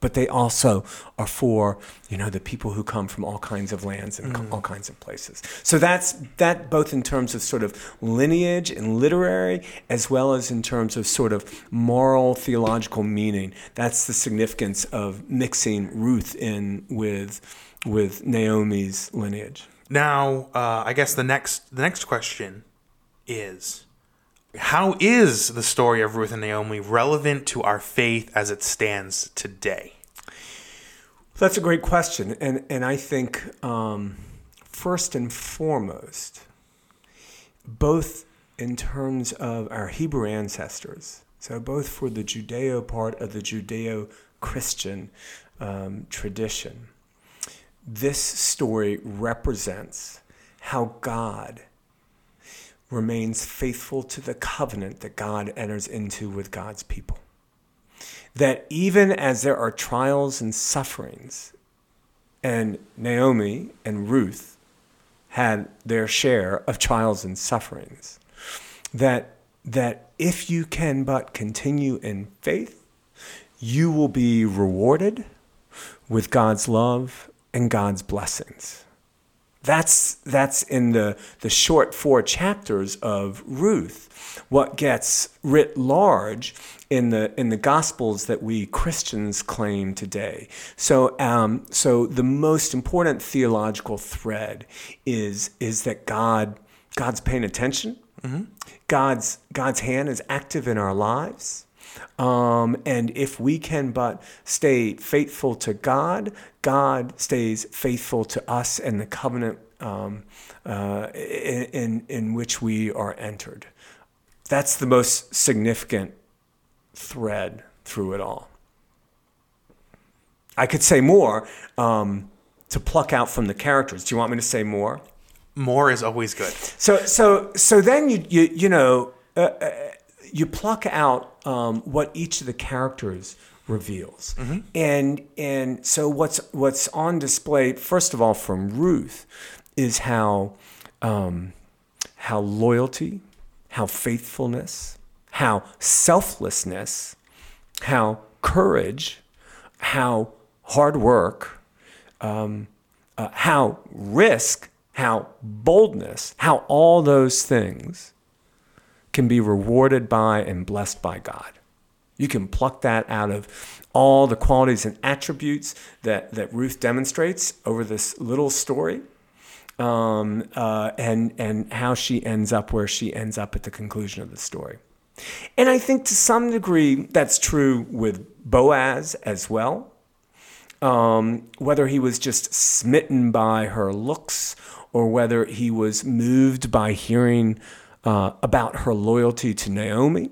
But they also are for, you know, the people who come from all kinds of lands and co- all kinds of places. So that's that both in terms of sort of lineage and literary, as well as in terms of sort of moral theological meaning. That's the significance of mixing Ruth in with with Naomi's lineage. Now, uh, I guess the next the next question is how is the story of Ruth and Naomi relevant to our faith as it stands today? That's a great question, and and I think um, first and foremost, both in terms of our Hebrew ancestors, so both for the Judeo part of the Judeo-Christian um, tradition, this story represents how God remains faithful to the covenant that God enters into with God's people. That even as there are trials and sufferings, and Naomi and Ruth had their share of trials and sufferings, that, that if you can but continue in faith, you will be rewarded with God's love and God's blessings. That's that's in the the short four chapters of Ruth. What gets writ large in the in the Gospels that we Christians claim today. So um, so the most important theological thread is is that God God's paying attention. God's God's hand is active in our lives. Um, and if we can but stay faithful to God, God stays faithful to us and the covenant um, uh, in, in, which we are entered. That's the most significant thread through it all. I could say more um, to pluck out from the characters. Do you want me to say more? More is always good. So so so then you you you know uh, uh, you pluck out um, what each of the characters reveals, and and so what's what's on display first of all from Ruth is how um, how loyalty, how faithfulness, how selflessness, how courage, how hard work, um, uh, how risk, how boldness, how all those things can be rewarded by and blessed by God. You can pluck that out of all the qualities and attributes that, that Ruth demonstrates over this little story. Um, uh, and and how she ends up where she ends up at the conclusion of the story, and I think to some degree that's true with Boaz as well um, whether he was just smitten by her looks or whether he was moved by hearing uh, about her loyalty to Naomi,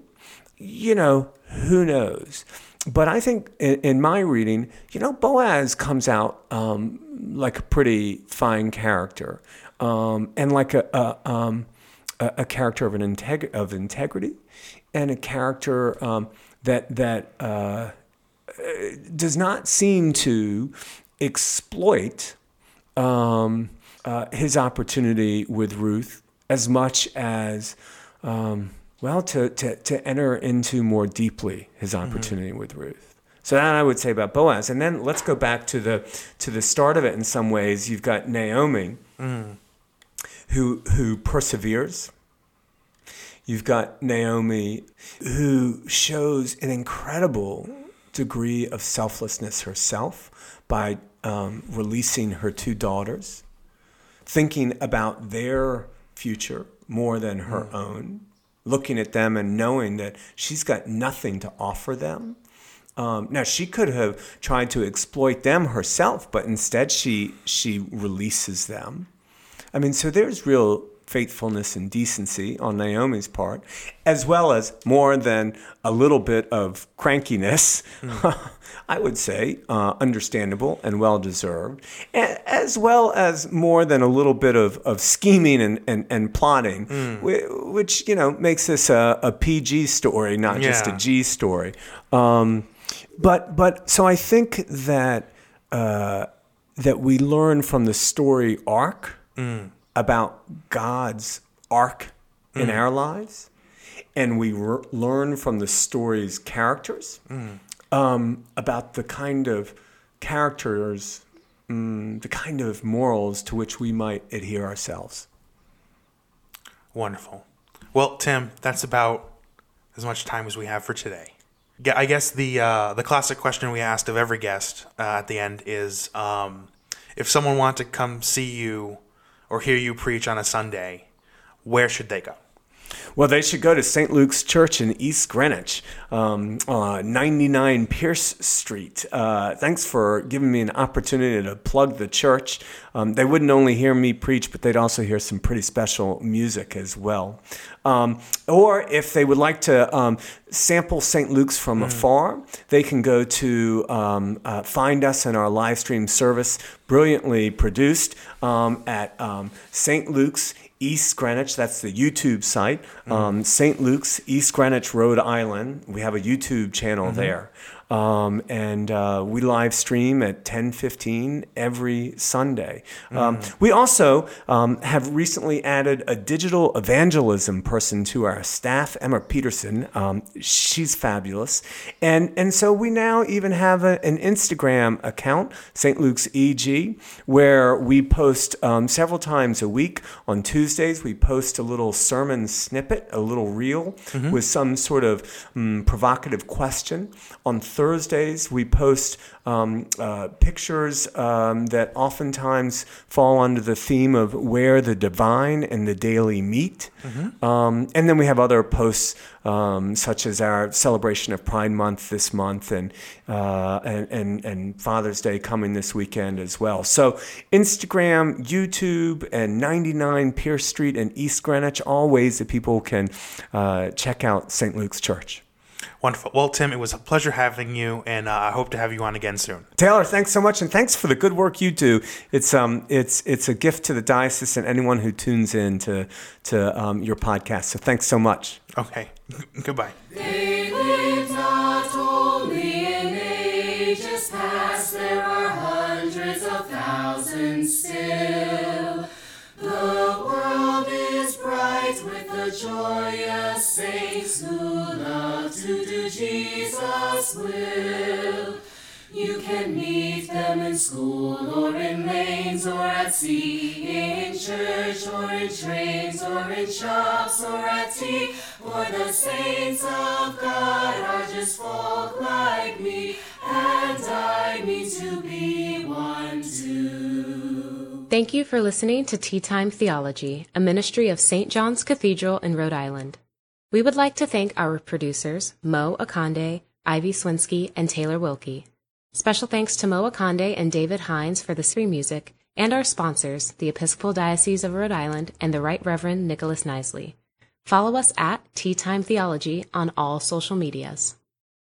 you know, who knows? But I think in, in my reading, you know, Boaz comes out um, like a pretty fine character um, and like a, a, um, a, a character of an integ- of integrity, and a character um, that that uh, does not seem to exploit um, uh, his opportunity with Ruth as much as um, well to, to to enter into more deeply his opportunity with Ruth. So that I would say about Boaz, and then let's go back to the to the start of it. In some ways, you've got Naomi, who who perseveres. You've got Naomi, who shows an incredible degree of selflessness herself by um, releasing her two daughters, thinking about their future more than her own, looking at them and knowing that she's got nothing to offer them. Um, now she could have tried to exploit them herself, but instead she she releases them. I mean, so there's real faithfulness and decency on Naomi's part, as well as more than a little bit of crankiness, I would say, uh, understandable and well deserved, as well as more than a little bit of, of scheming and, and, and plotting, whi- which, you know, makes this a, a PG story, not just a G story. Um, but, but so I think that, uh, that we learn from the story arc about God's arc in our lives, and we re- learn from the story's characters um, about the kind of characters, mm, the kind of morals to which we might adhere ourselves. Wonderful. Well, Tim, that's about as much time as we have for today. Yeah, I guess the uh, the classic question we asked of every guest uh, at the end is um, if someone wanted to come see you or hear you preach on a Sunday, where should they go? Well, they should go to St. Luke's Church in East Greenwich, um, uh, 99 Pierce Street. Uh, thanks for giving me an opportunity to plug the church. Um, they wouldn't only hear me preach, but they'd also hear some pretty special music as well. Um, or if they would like to um, sample St. Luke's from afar, they can go to um, uh, find us in our live stream service, brilliantly produced um, at um, St. Luke's East Greenwich, that's the YouTube site. Um, St. Luke's, East Greenwich, Rhode Island. We have a YouTube channel there. Um, and uh, we live stream at 10:15 every Sunday. Um, we also um, have recently added a digital evangelism person to our staff, Emma Peterson. Um, she's fabulous, and and so we now even have a, an Instagram account, St. Luke's EG, where we post um, several times a week. On Tuesdays, we post a little sermon snippet, a little reel with some sort of mm, provocative question. On Thursdays, we post um, uh, pictures um, that oftentimes fall under the theme of where the divine and the daily meet. Um, and then we have other posts um, such as our celebration of Pride Month this month and, uh, and, and, and Father's Day coming this weekend as well. So Instagram, YouTube, and 99 Pierce Street and East Greenwich, all ways that people can uh, check out St. Luke's Church. Wonderful. Well, Tim, it was a pleasure having you, and uh, I hope to have you on again soon. Taylor, thanks so much, and thanks for the good work you do. It's um, it's it's a gift to the diocese and anyone who tunes in to to um, your podcast. So thanks so much. Okay. Goodbye. They lived not only in ages past, there are hundreds of thousands still. With the joyous saints who love to do Jesus' will. You can meet them in school or in lanes or at sea, in church or in trains or in shops or at tea. For the saints of God are just folk like me, and I mean to be one too. Thank you for listening to Tea Time Theology, a ministry of St. John's Cathedral in Rhode Island. We would like to thank our producers, Mo Akande, Ivy Swinsky, and Taylor Wilkie. Special thanks to Mo Akande and David Hines for the stream music, and our sponsors, the Episcopal Diocese of Rhode Island and the Right Reverend Nicholas Knisely. Follow us at Tea Time Theology on all social medias.